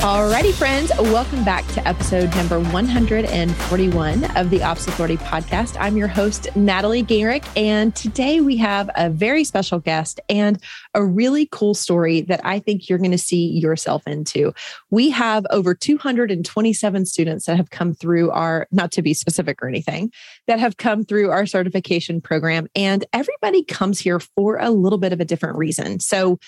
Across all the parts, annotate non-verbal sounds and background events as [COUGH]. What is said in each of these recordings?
Alrighty, friends, welcome back to episode number 141 of the Ops Authority podcast. I'm your host, Natalie Gingrich, and today we have a very special guest and a really cool story that I think you're going to see yourself into. We have over 227 students that have come through our, not to be specific or anything, that have come through our certification program, and everybody comes here for a little bit of a different reason. So,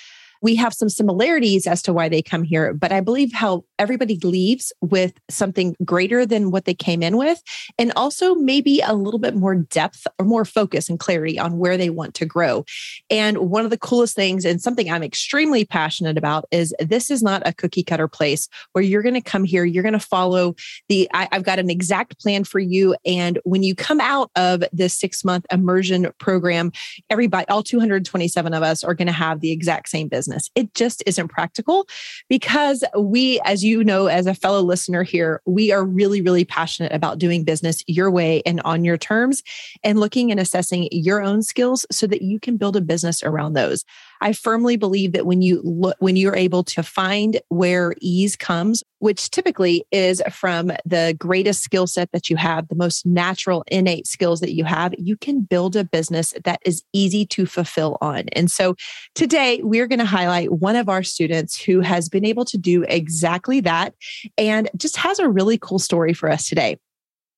we have some similarities as to why they come here, but I believe how everybody leaves with something greater than what they came in with, and also maybe a little bit more depth or more focus and clarity on where they want to grow. And one of the coolest things, and something I'm extremely passionate about, is this is not a cookie cutter place where you're going to come here, you're going to follow the, I, I've got an exact plan for you. And when you come out of this six month immersion program, everybody, all 227 of us are going to have the exact same business business. It just isn't practical because we, as you know, as a fellow listener here, we are really, really passionate about doing business your way and on your terms and looking and assessing your own skills so that you can build a business around those. I firmly believe that when you look, when you're able to find where ease comes, which typically is from the greatest skill set that you have, the most natural innate skills that you have, you can build a business that is easy to fulfill on. And so today we're going to highlight one of our students who has been able to do exactly that and just has a really cool story for us today.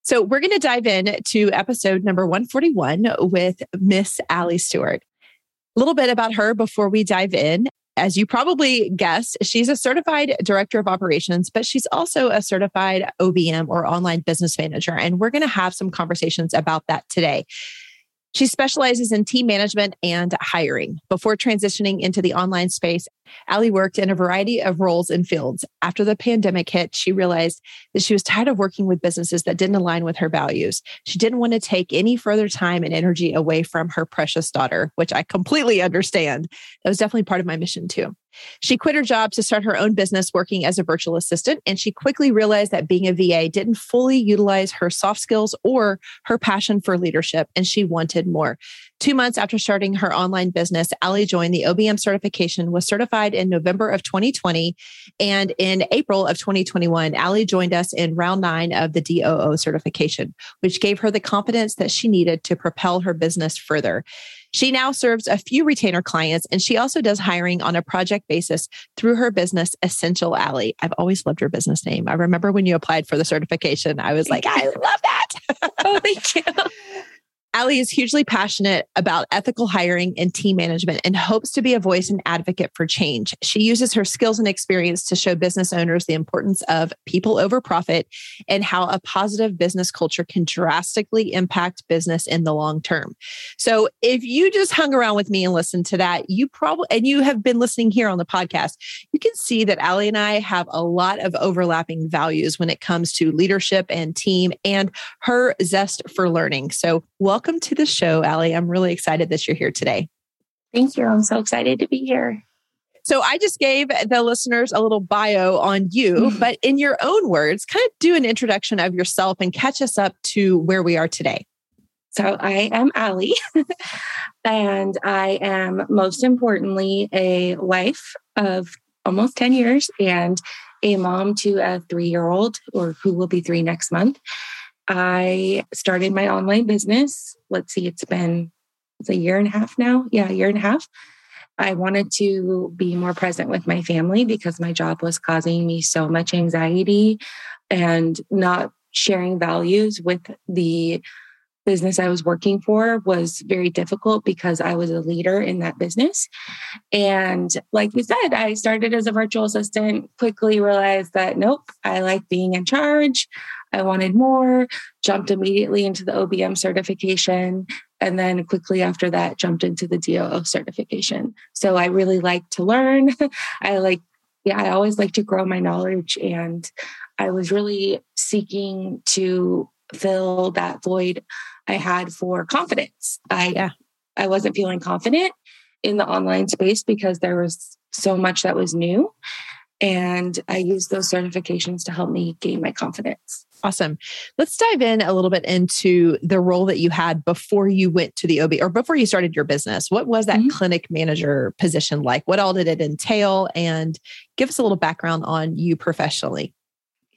So we're going to dive in to episode number 141 with Miss Allie Stewart. A little bit about her before we dive in. As you probably guessed, she's a certified director of operations, but she's also a certified OBM or online business manager. And we're going to have some conversations about that today. She specializes in team management and hiring. Before transitioning into the online space, Allie worked in a variety of roles and fields. After the pandemic hit, she realized that she was tired of working with businesses that didn't align with her values. She didn't want to take any further time and energy away from her precious daughter, which I completely understand. That was definitely part of my mission too. She quit her job to start her own business working as a virtual assistant, and she quickly realized that being a VA didn't fully utilize her soft skills or her passion for leadership, and she wanted more. Two months after starting her online business, Allie joined the OBM certification, was certified in November of 2020. And in April of 2021, Allie joined us in round nine of the DOO certification, which gave her the confidence that she needed to propel her business further. She now serves a few retainer clients and she also does hiring on a project basis through her business, Essential Allie. I've always loved your business name. I remember when you applied for the certification, I was like, I love that. oh, thank you. [LAUGHS] Allie is hugely passionate about ethical hiring and team management and hopes to be a voice and advocate for change. She uses her skills and experience to show business owners the importance of people over profit and how a positive business culture can drastically impact business in the long term. So, if you just hung around with me and listened to that, you probably, and you have been listening here on the podcast, you can see that Allie and I have a lot of overlapping values when it comes to leadership and team and her zest for learning. So, welcome welcome to the show, Allie. I'm really excited that you're here today. Thank you. I'm so excited to be here. So I just gave the listeners a little bio on you, mm-hmm. but in your own words, kind of do an introduction of yourself and catch us up to where we are today. So I am Allie, [LAUGHS] and I am most importantly a wife of almost 10 years and a mom to a three year old, or who will be three next month. I started my online business. Let's see, it's been it's a year and a half now. Yeah, a year and a half. I wanted to be more present with my family because my job was causing me so much anxiety and not sharing values with the business I was working for was very difficult because I was a leader in that business. And like you said, I started as a virtual assistant, quickly realized that nope, I like being in charge. I wanted more, jumped immediately into the OBM certification, and then quickly after that, jumped into the DOO certification. So I really like to learn. [LAUGHS] I like, yeah, I always like to grow my knowledge. And I was really seeking to fill that void I had for confidence. I, yeah. I wasn't feeling confident in the online space because there was so much that was new. And I used those certifications to help me gain my confidence. Awesome. Let's dive in a little bit into the role that you had before you went to the OB or before you started your business. What was that mm-hmm. clinic manager position like? What all did it entail? And give us a little background on you professionally.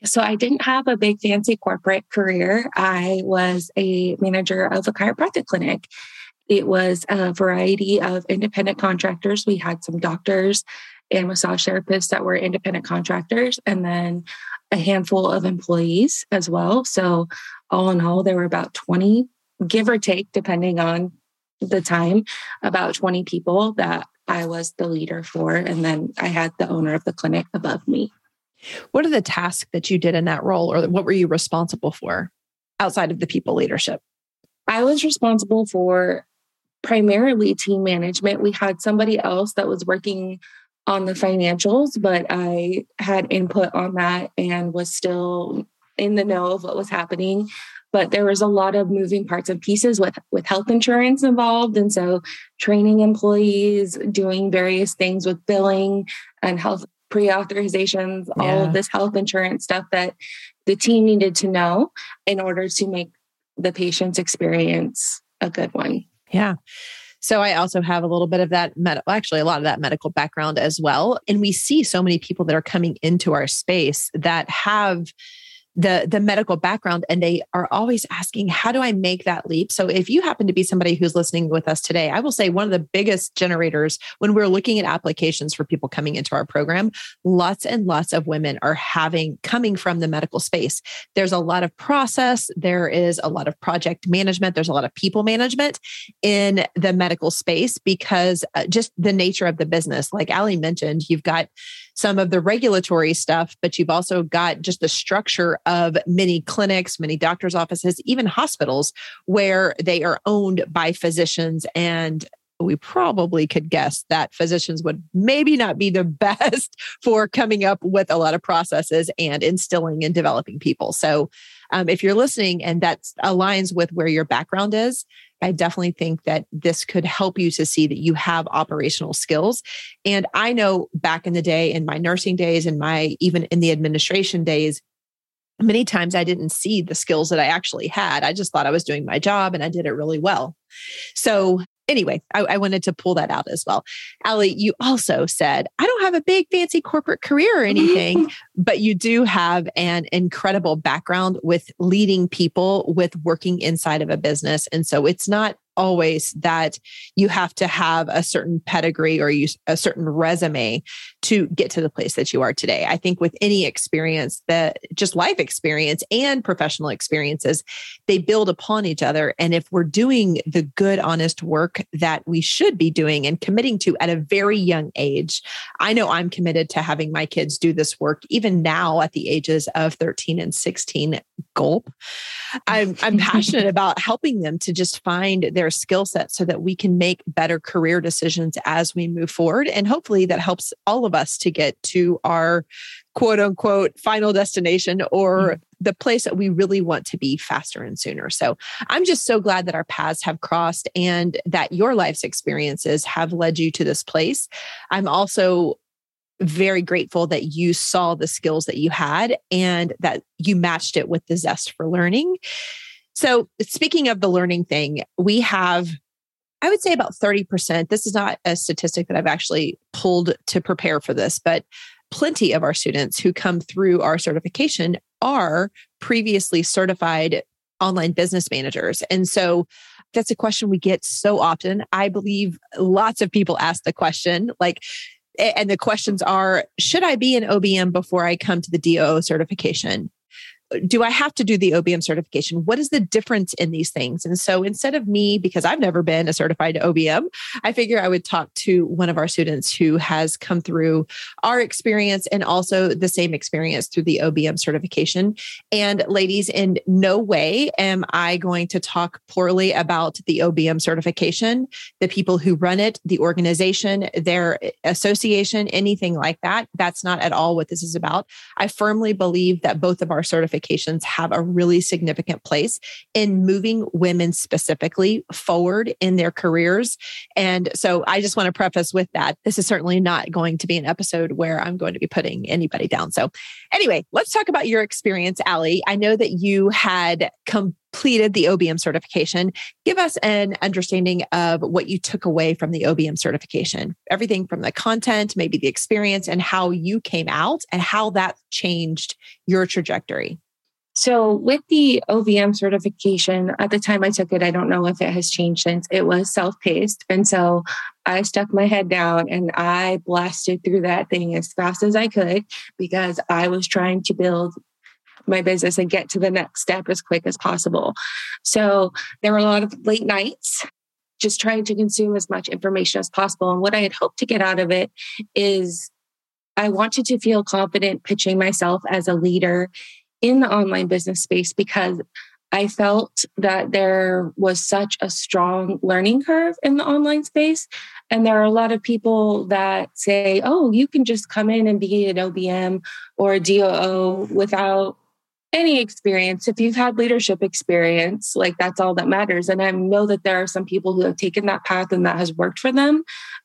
So, I didn't have a big fancy corporate career. I was a manager of a chiropractic clinic. It was a variety of independent contractors. We had some doctors and massage therapists that were independent contractors, and then a handful of employees as well. So, all in all, there were about 20, give or take, depending on the time, about 20 people that I was the leader for. And then I had the owner of the clinic above me. What are the tasks that you did in that role, or what were you responsible for outside of the people leadership? I was responsible for primarily team management. We had somebody else that was working on the financials, but I had input on that and was still in the know of what was happening. But there was a lot of moving parts and pieces with, with health insurance involved. And so training employees, doing various things with billing and health pre-authorizations, yeah. all of this health insurance stuff that the team needed to know in order to make the patient's experience a good one. Yeah. So I also have a little bit of that medical, actually a lot of that medical background as well. And we see so many people that are coming into our space that have the the medical background and they are always asking how do i make that leap? So if you happen to be somebody who's listening with us today i will say one of the biggest generators when we're looking at applications for people coming into our program lots and lots of women are having coming from the medical space. There's a lot of process. There is a lot of project management. There's a lot of people management in the medical space because uh, just the nature of the business. Like Allie mentioned you've got some of the regulatory stuff, but you've also got just the structure of many clinics, many doctors' offices, even hospitals where they are owned by physicians and we probably could guess that physicians would maybe not be the [LAUGHS] best for coming up with a lot of processes and instilling and developing people. So, um, if you're listening and that aligns with where your background is, I definitely think that this could help you to see that you have operational skills. And I know back in the day, in my nursing days, and my even in the administration days, many times I didn't see the skills that I actually had. I just thought I was doing my job and I did it really well. So anyway, I, I, wanted to pull that out as well. Allie, you also said, I don't have a big fancy corporate career or anything, [LAUGHS] but you do have an incredible background with leading people, with working inside of a business. And so it's not always that you have to have a certain pedigree or use a certain resume to get to the place that you are today. I think with any experience that just life experience and professional experiences, they build upon each other. And if we're doing the good, honest work that we should be doing and committing to at a very young age, I know I'm committed to having my kids do this work even now at the ages of 13 and 16 gulp. I'm, I'm [LAUGHS] passionate about helping them to just find their skill set so that we can make better career decisions as we move forward. And hopefully that helps all of us to get to our quote unquote final destination or mm-hmm. the place that we really want to be faster and sooner. So I'm just so glad that our paths have crossed and that your life's experiences have led you to this place. I'm also very grateful that you saw the skills that you had and that you matched it with the zest for learning. So, speaking of the learning thing, we have, I would say about 30%. This is not a statistic that I've actually pulled to prepare for this, but plenty of our students who come through our certification are previously certified online business managers. And so that's a question we get so often. I believe lots of people ask the question like, and the questions are Should I be an OBM before I come to the DOO certification? Do I have to do the OBM certification? What is the difference in these things? And so instead of me, because I've never been a certified OBM, I figure I would talk to one of our students who has come through our experience and also the same experience through the OBM certification. And ladies, in no way am I going to talk poorly about the OBM certification, the people who run it, the organization, their association, anything like that. That's not at all what this is about. I firmly believe that both of our certifications have a really significant place in moving women specifically forward in their careers. And so I just want to preface with that. This is certainly not going to be an episode where I'm going to be putting anybody down. So, anyway, let's talk about your experience, Allie. I know that you had completed the OBM certification. Give us an understanding of what you took away from the OBM certification, everything from the content, maybe the experience, and how you came out and how that changed your trajectory. So, with the OBM certification, at the time I took it, I don't know if it has changed since, it was self paced. And so I stuck my head down and I blasted through that thing as fast as I could because I was trying to build my business and get to the next step as quick as possible. So, there were a lot of late nights just trying to consume as much information as possible. And what I had hoped to get out of it is I wanted to feel confident pitching myself as a leader in the online business space because I felt that there was such a strong learning curve in the online space. And there are a lot of people that say, oh, you can just come in and be an OBM or a DOO without any experience. If you've had leadership experience, like that's all that matters. And I know that there are some people who have taken that path and that has worked for them.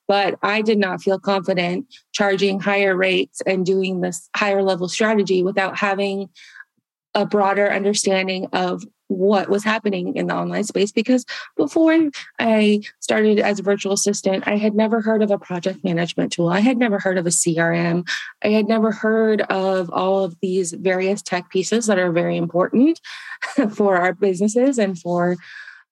But I did not feel confident charging higher rates and doing this higher level strategy without having a broader understanding of what was happening in the online space because before I started as a virtual assistant, I had never heard of a project management tool. I had never heard of a CRM. I had never heard of all of these various tech pieces that are very important [LAUGHS] for our businesses and for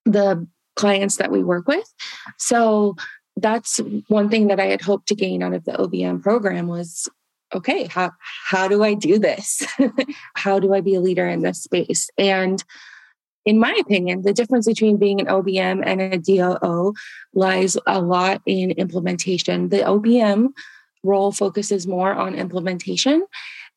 the clients that we work with. So that's one thing that I had hoped to gain out of the OBM program was okay, how how do I do this? [LAUGHS] how do I be a leader in this space? And in my opinion, the difference between being an OBM and a DOO lies a lot in implementation. The OBM role focuses more on implementation.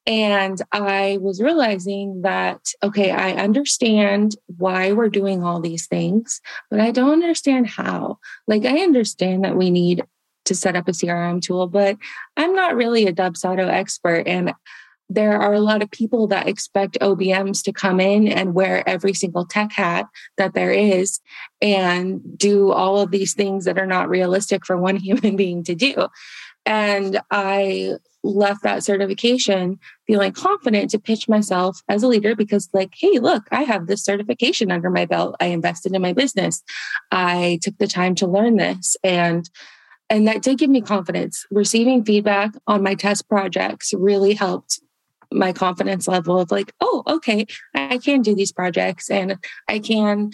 And I was realizing that, okay, I understand why we're doing all these things, but I don't understand how. Like, I understand that we need to set up a CRM tool, but I'm not really a Dubsado expert. And there are a lot of people that expect OBMs to come in and wear every single tech hat that there is and do all of these things that are not realistic for one [LAUGHS] human being to do. And I left that certification feeling confident to pitch myself as a leader because, like, hey, look, I have this certification under my belt. I invested in my business. I took the time to learn this. And and that did give me confidence. Receiving feedback on my test projects really helped my confidence level of like, oh, okay, I can do these projects and I can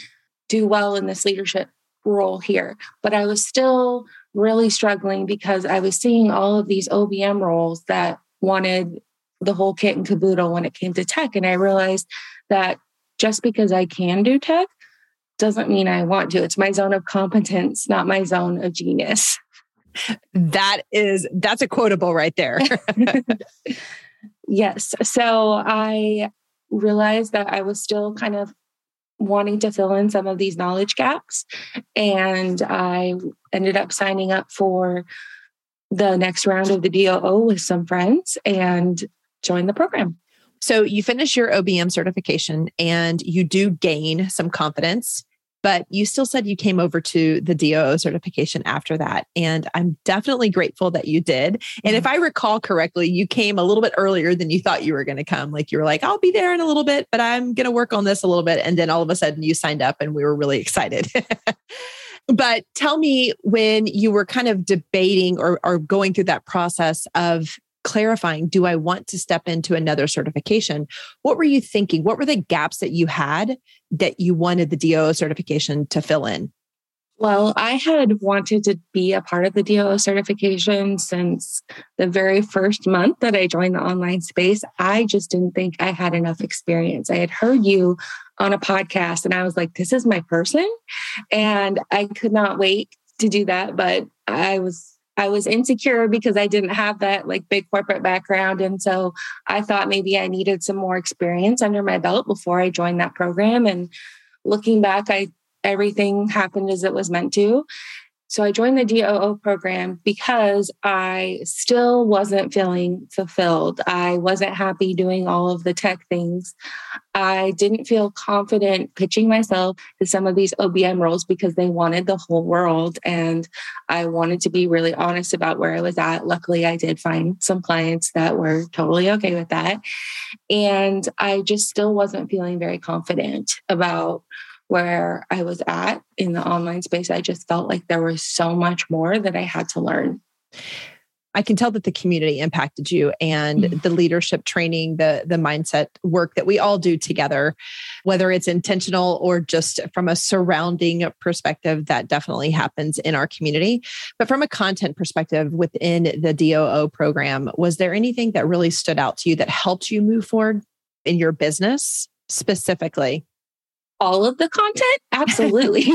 do well in this leadership role here. But I was still really struggling because I was seeing all of these OBM roles that wanted the whole kit and caboodle when it came to tech. And I realized that just because I can do tech doesn't mean I want to. It's my zone of competence, not my zone of genius. That is, that's a quotable right there. [LAUGHS] yes. So I realized that I was still kind of wanting to fill in some of these knowledge gaps. And I ended up signing up for the next round of the DOO with some friends and joined the program. So you finish your OBM certification and you do gain some confidence but you still said you came over to the DOO certification after that. And I'm definitely grateful that you did. And if mm-hmm. I recall correctly, you came a little bit earlier than you thought you were going to come. Like you were like, I'll be there in a little bit, but I'm going to work on this a little bit. And then all of a sudden you signed up and we were really excited. [LAUGHS] but tell me when you were kind of debating or, or going through that process of clarifying do I want to step into another certification? What were you thinking? What were the gaps that you had that you wanted the DOO certification to fill in? Well, I had wanted to be a part of the DOO certification since the very first month that I joined the online space. I just didn't think I had enough experience. I had heard you on a podcast and I was like, this is my person. And I could not wait to do that. But I was I was insecure because I didn't have that like big corporate background. And so I thought maybe I needed some more experience under my belt before I joined that program. And looking back, I everything happened as it was meant to. So I joined the DOO program because I still wasn't feeling fulfilled. I wasn't happy doing all of the tech things. I didn't feel confident pitching myself to some of these OBM roles because they wanted the whole world. And I wanted to be really honest about where I was at. Luckily, I did find some clients that were totally okay with that. And I just still wasn't feeling very confident about where I was at in the online space, I just felt like there was so much more that I had to learn. I can tell that the community impacted you and mm-hmm. the leadership training, the the mindset work that we all do together, whether it's intentional or just from a surrounding perspective, that definitely happens in our community. But from a content perspective within the DOO program, was there anything that really stood out to you that helped you move forward in your business specifically? All of the content? Absolutely.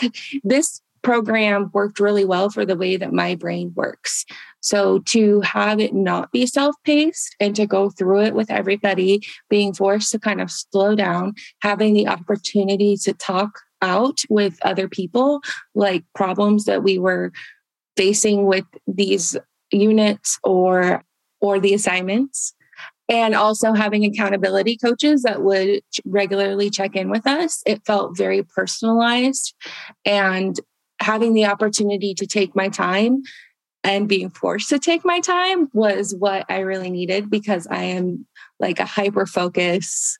[LAUGHS] [LAUGHS] this program worked really well for the way that my brain works. So to have it not be self paced and to go through it with everybody, being forced to kind of slow down, having the opportunity to talk out with other people, like problems that we were facing with these units or or the assignments and also having accountability coaches that would regularly check in with us. It felt very personalized and having the opportunity to take my time and being forced to take my time was what I really needed because I am like a hyper focus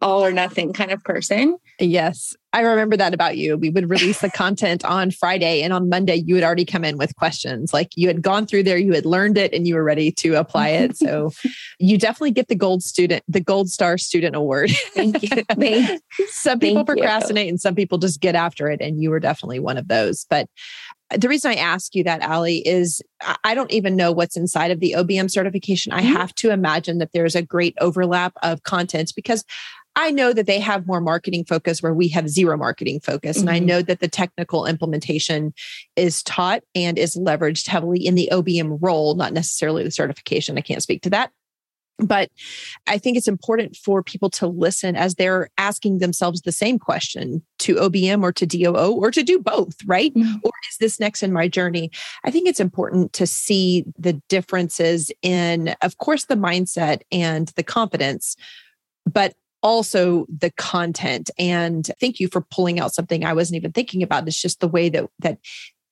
all or nothing kind of person. Yes. I remember that about you. We would release the [LAUGHS] content on Friday, and on Monday, you would already come in with questions. Like you had gone through there, you had learned it, and you were ready to apply it. So [LAUGHS] you definitely get the gold student, the gold star student award. Thank you. [LAUGHS] Thank, some people procrastinate you. and some people just get after it. And you were definitely one of those. But the reason I ask you that, Allie, is I don't even know what's inside of the OBM certification. I mm-hmm. have to imagine that there's a great overlap of content because I know that they have more marketing focus where we have zero marketing focus. Mm-hmm. And I mm-hmm. know that the technical implementation is taught and is leveraged heavily in the OBM role, not necessarily the certification. I can't speak to that. But I think it's important for people to listen as they're asking themselves the same question to OBM or to DOO or to do both, right? Mm-hmm. Or is this next in my journey? I think it's important to see the differences in, of course, the mindset and the confidence, but also the content. And thank you for pulling out something I wasn't even thinking about. It's just the way that that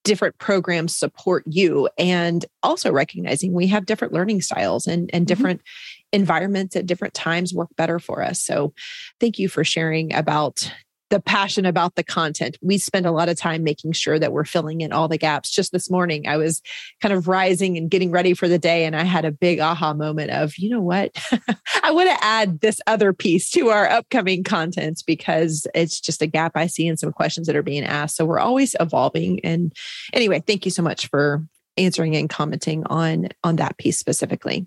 different programs support you and also recognizing we have different learning styles and, and mm-hmm. different mm-hmm. environments at different times work better for us. So thank you for sharing about the passion about the content. We spend a lot of time making sure that we're filling in all the gaps. Just this morning, I was kind of rising and getting ready for the day, and I had a big aha moment of, you know what? [LAUGHS] I want to add this other piece to our upcoming contents because it's just a gap I see in some questions that are being asked. So we're always evolving. And anyway, thank you so much for answering and commenting on on that piece specifically.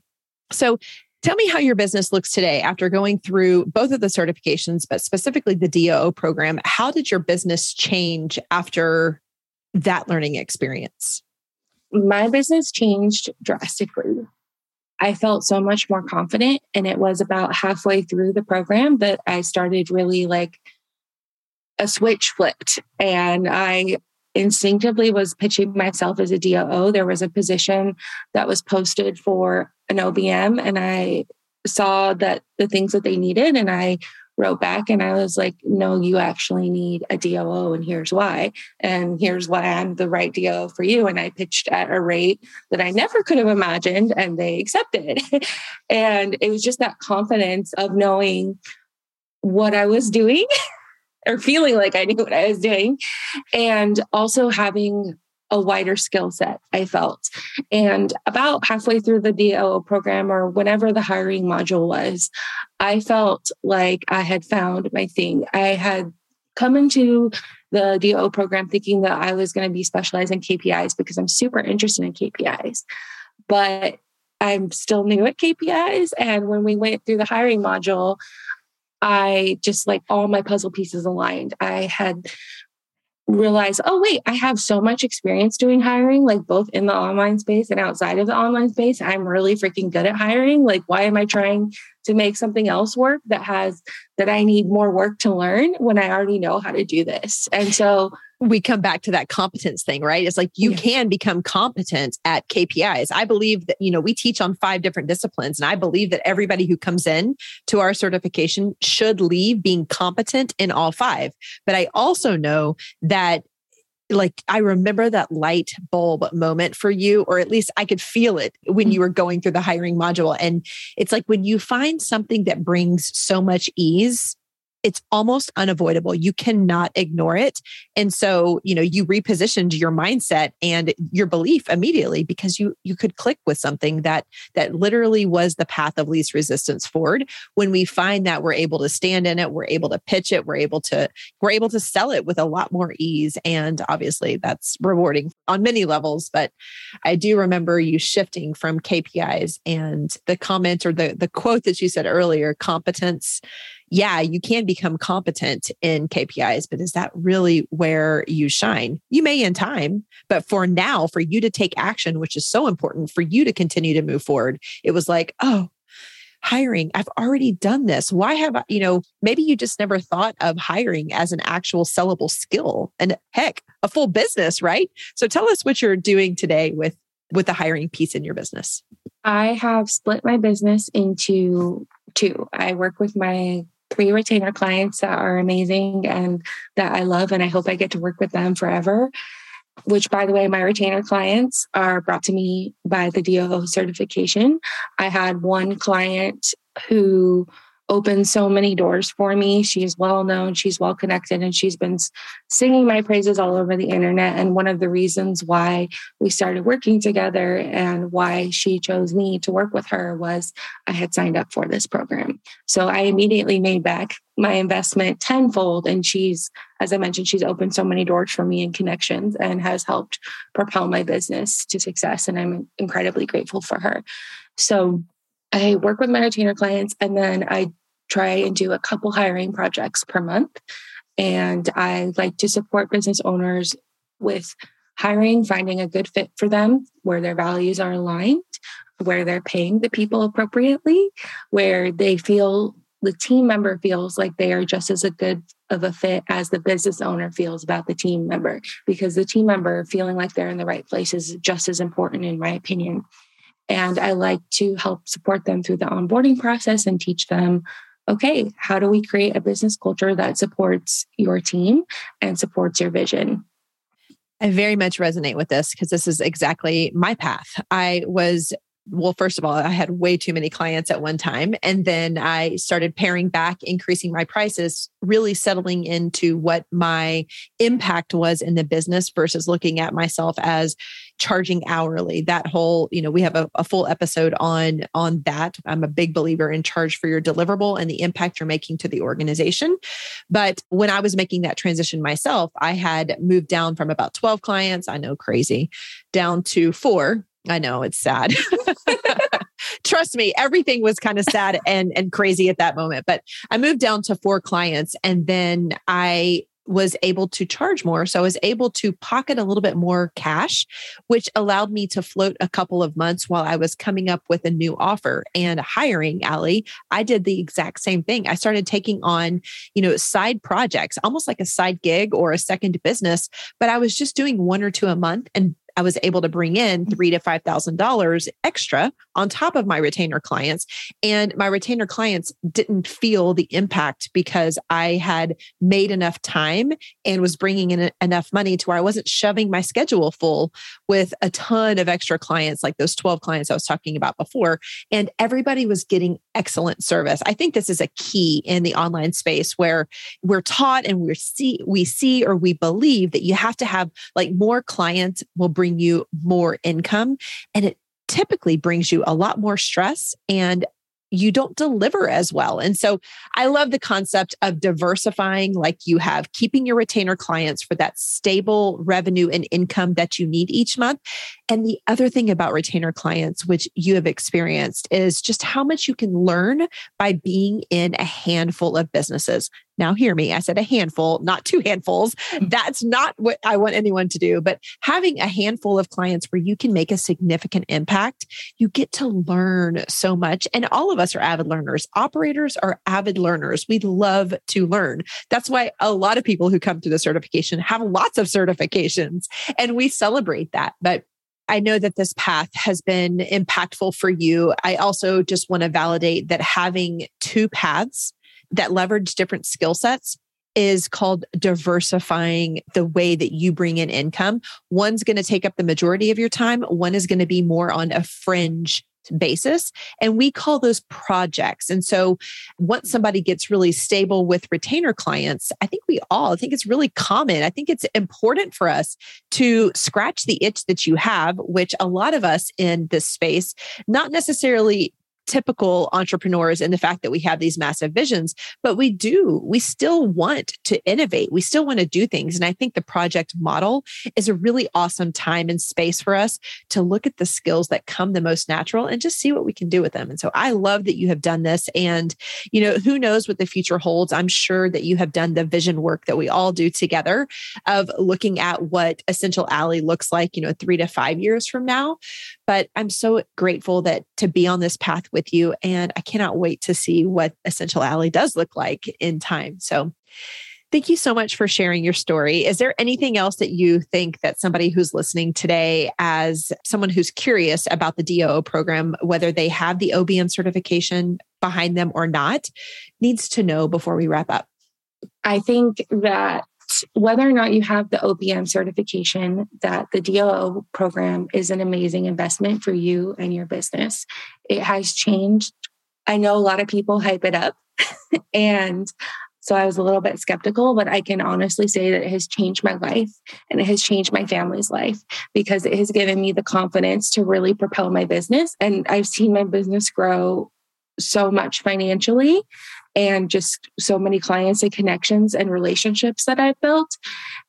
So Tell me how your business looks today after going through both of the certifications, but specifically the DOO program. How did your business change after that learning experience? My business changed drastically. I felt so much more confident. And it was about halfway through the program that I started really like a switch flipped. And I instinctively was pitching myself as a DOO. There was a position that was posted for an OBM and I saw that the things that they needed and I wrote back and I was like, no, you actually need a DOO and here's why. And here's why I'm the right DOO for you. And I pitched at a rate that I never could have imagined and they accepted. [LAUGHS] and it was just that confidence of knowing what I was doing [LAUGHS] or feeling like I knew what I was doing and also having a wider skill set, I felt. And about halfway through the DOO program or whenever the hiring module was, I felt like I had found my thing. I had come into the DO program thinking that I was going to be specialized in KPIs because I'm super interested in KPIs. But I'm still new at KPIs. And when we went through the hiring module, I just like all my puzzle pieces aligned. I had realized, oh, wait, I have so much experience doing hiring, like both in the online space and outside of the online space. I'm really freaking good at hiring. Like, why am I trying to make something else work that has that I need more work to learn when I already know how to do this? And so we come back to that competence thing, right? It's like you yeah. can become competent at KPIs. I believe that, you know, we teach on five different disciplines, and I believe that everybody who comes in to our certification should leave being competent in all five. But I also know that like I remember that light bulb moment for you, or at least I could feel it when mm. you were going through the hiring module. And it's like when you find something that brings so much ease it's almost unavoidable. You cannot ignore it. And so, you know, you repositioned your mindset and your belief immediately because you you could click with something that that literally was the path of least resistance forward. When we find that we're able to stand in it, we're able to pitch it, we're able to we're able to sell it with a lot more ease and obviously that's rewarding on many levels, but I do remember you shifting from KPIs and the comment or the the quote that you said earlier, competence yeah, you can become competent in KPIs, but is that really where you shine? You may in time, but for now, for you to take action, which is so important for you to continue to move forward, it was like, oh, hiring, I've already done this. Why have I, you know, maybe you just never thought of hiring as an actual sellable skill and heck, a full business, right? So tell us what you're doing today with with the hiring piece in your business. I have split my business into two. I work with my three retainer clients that are amazing and that I love, and I hope I get to work with them forever. Which, by the way, my retainer clients are brought to me by the DO certification. I had one client who opened so many doors for me. She's well known, she's well connected, and she's been singing my praises all over the internet. And one of the reasons why we started working together and why she chose me to work with her was I had signed up for this program. So I immediately made back my investment tenfold. And she's, as I mentioned, she's opened so many doors for me and connections and has helped propel my business to success. And I'm incredibly grateful for her. So I work with my retainer clients and then I try and do a couple hiring projects per month. And I like to support business owners with hiring, finding a good fit for them where their values are aligned, where they're paying the people appropriately, where they feel the team member feels like they are just as a good of a fit as the business owner feels about the team member because the team member feeling like they're in the right place is just as important in my opinion and I like to help support them through the onboarding process and teach them okay, how do we create a business culture that supports your team and supports your vision? I very much resonate with this because this is exactly my path. I was well, first of all, I had way too many clients at one time. And then I started paring back, increasing my prices, really settling into what my impact was in the business versus looking at myself as charging hourly. That whole, you know, we have a, a full episode on on that. I'm a big believer in charge for your deliverable and the impact you're making to the organization. But when I was making that transition myself, I had moved down from about 12 clients, I know crazy, down to four I know it's sad. [LAUGHS] Trust me, everything was kind of sad and and crazy at that moment. But I moved down to four clients and then I was able to charge more. So I was able to pocket a little bit more cash, which allowed me to float a couple of months while I was coming up with a new offer and hiring Allie. I did the exact same thing. I started taking on, you know, side projects, almost like a side gig or a second business, but I was just doing one or two a month and I was able to bring in mm-hmm. three to five thousand dollars extra on top of my retainer clients. And my retainer clients didn't feel the impact because I had made enough time and was bringing in enough money to where I wasn't shoving my schedule full with a ton of extra clients, like those 12 clients I was talking about before. And everybody was getting excellent service. I think this is a key in the online space where we're taught and we see, we see or we believe that you have to have like more clients will bring bring you more income. And it typically brings you a lot more stress and you don't deliver as well. And so I love the concept of diversifying like you have, keeping your retainer clients for that stable revenue and income that you need each month. And the other thing about retainer clients, which you have experienced, is just how much you can learn by being in a handful of businesses. Now, hear me. I said a handful, not two handfuls. Mm. That's not what I want anyone to do. But having a handful of clients where you can make a significant impact, you get to learn so much. And all of us are avid learners. Operators are avid learners. We love to learn. That's why a lot of people who come through the certification have lots of certifications, and we celebrate that. But I know that this path has been impactful for you. I also just want to validate that having two paths that leverage different skill sets is called diversifying the way that you bring in income. One's going to take up the majority of your time, one is going to be more on a fringe basis. And we call those projects. And so once somebody gets really stable with retainer clients, I think we all, I think it's really common. I think it's important for us to scratch the itch that you have, which a lot of us in this space, not necessarily typical entrepreneurs in the fact that we have these massive visions, but we do, we still want to innovate. We still want to do things. And I think the project model is a really awesome time and space for us to look at the skills that come the most natural and just see what we can do with them. And so I love that you have done this. And, you know, who knows what the future holds? I'm sure that you have done the vision work that we all do together of looking at what Essential Allie looks like, you know, three to five years from now. But I'm so grateful that to be on this path with you. And I cannot wait to see what Essential Allie does look like in time. So thank you so much for sharing your story. Is there anything else that you think that somebody who's listening today, as someone who's curious about the DOO program, whether they have the OBM certification behind them or not, needs to know before we wrap up? I think that whether or not you have the OBM certification, that the DOO program is an amazing investment for you and your business. It has changed. I know a lot of people hype it up. [LAUGHS] and so I was a little bit skeptical, but I can honestly say that it has changed my life and it has changed my family's life because it has given me the confidence to really propel my business. And I've seen my business grow so much financially and just so many clients and connections and relationships that I've built.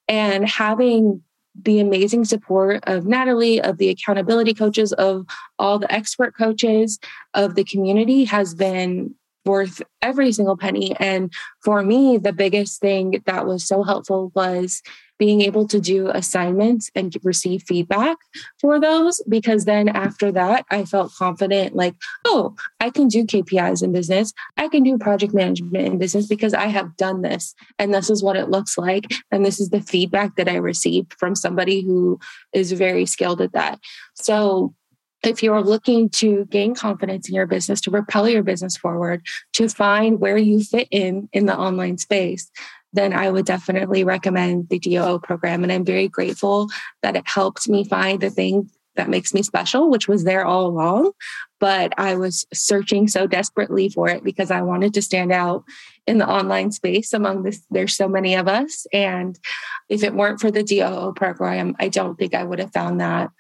And having the amazing support of Natalie, of the accountability coaches, of all the expert coaches, of the community has been worth every single penny. And for me, the biggest thing that was so helpful was being able to do assignments and receive feedback for those because then after that i felt confident like oh i can do kpis in business. I can do project management in business because i have done this and this is what it looks like and this is the feedback that i received from somebody who is very skilled at that. So if you're looking to gain confidence in your business to propel your business forward to find where you fit in in the online space then I would definitely recommend the DOO program. And I'm very grateful that it helped me find the thing that makes me special, which was there all along. But I was searching so desperately for it because I wanted to stand out in the online space among this. There's so many of us. And if it weren't for the DOO program, I don't think I would have found that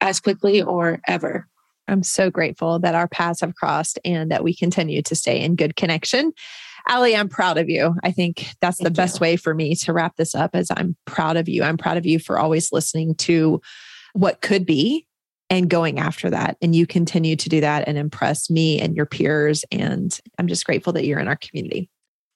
as quickly or ever. I'm so grateful that our paths have crossed and that we continue to stay in good connection. Allie, I'm proud of you. I think that's Thank the best way for me to wrap this up is I'm proud of you. I'm proud of you for always listening to what could be and going after that. And you continue to do that and impress me and your peers. And I'm just grateful that you're in our community.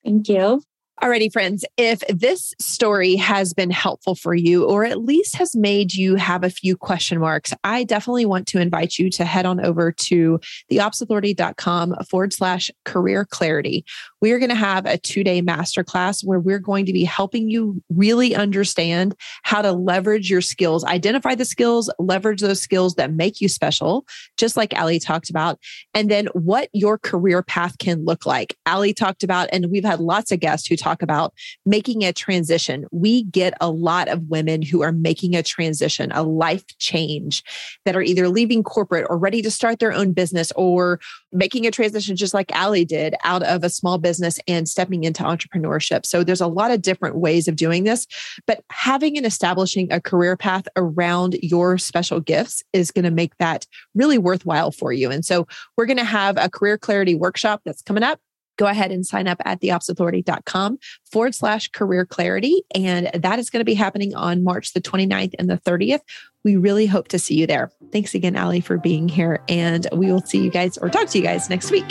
Thank you. Alrighty, friends, if this story has been helpful for you or at least has made you have a few question marks, I definitely want to invite you to head on over to theopsauthority.com forward slash career clarity. We are going to have a two day masterclass where we're going to be helping you really understand how to leverage your skills, identify the skills, leverage those skills that make you special, just like Allie talked about, and then what your career path can look like. Allie talked about, and we've had lots of guests who talk talk about making a transition. We get a lot of women who are making a transition, a life change that are either leaving corporate or ready to start their own business or making a transition just like Allie did out of a small business and stepping into entrepreneurship. So there's a lot of different ways of doing this, but having and establishing a career path around your special gifts is going to make that really worthwhile for you. And so we're going to have a career clarity workshop that's coming up go ahead and sign up at theopsauthority.com forward slash career clarity. And that is going to be happening on March the 29th and the 30th. We really hope to see you there. Thanks again, Allie, for being here. And we will see you guys or talk to you guys next week.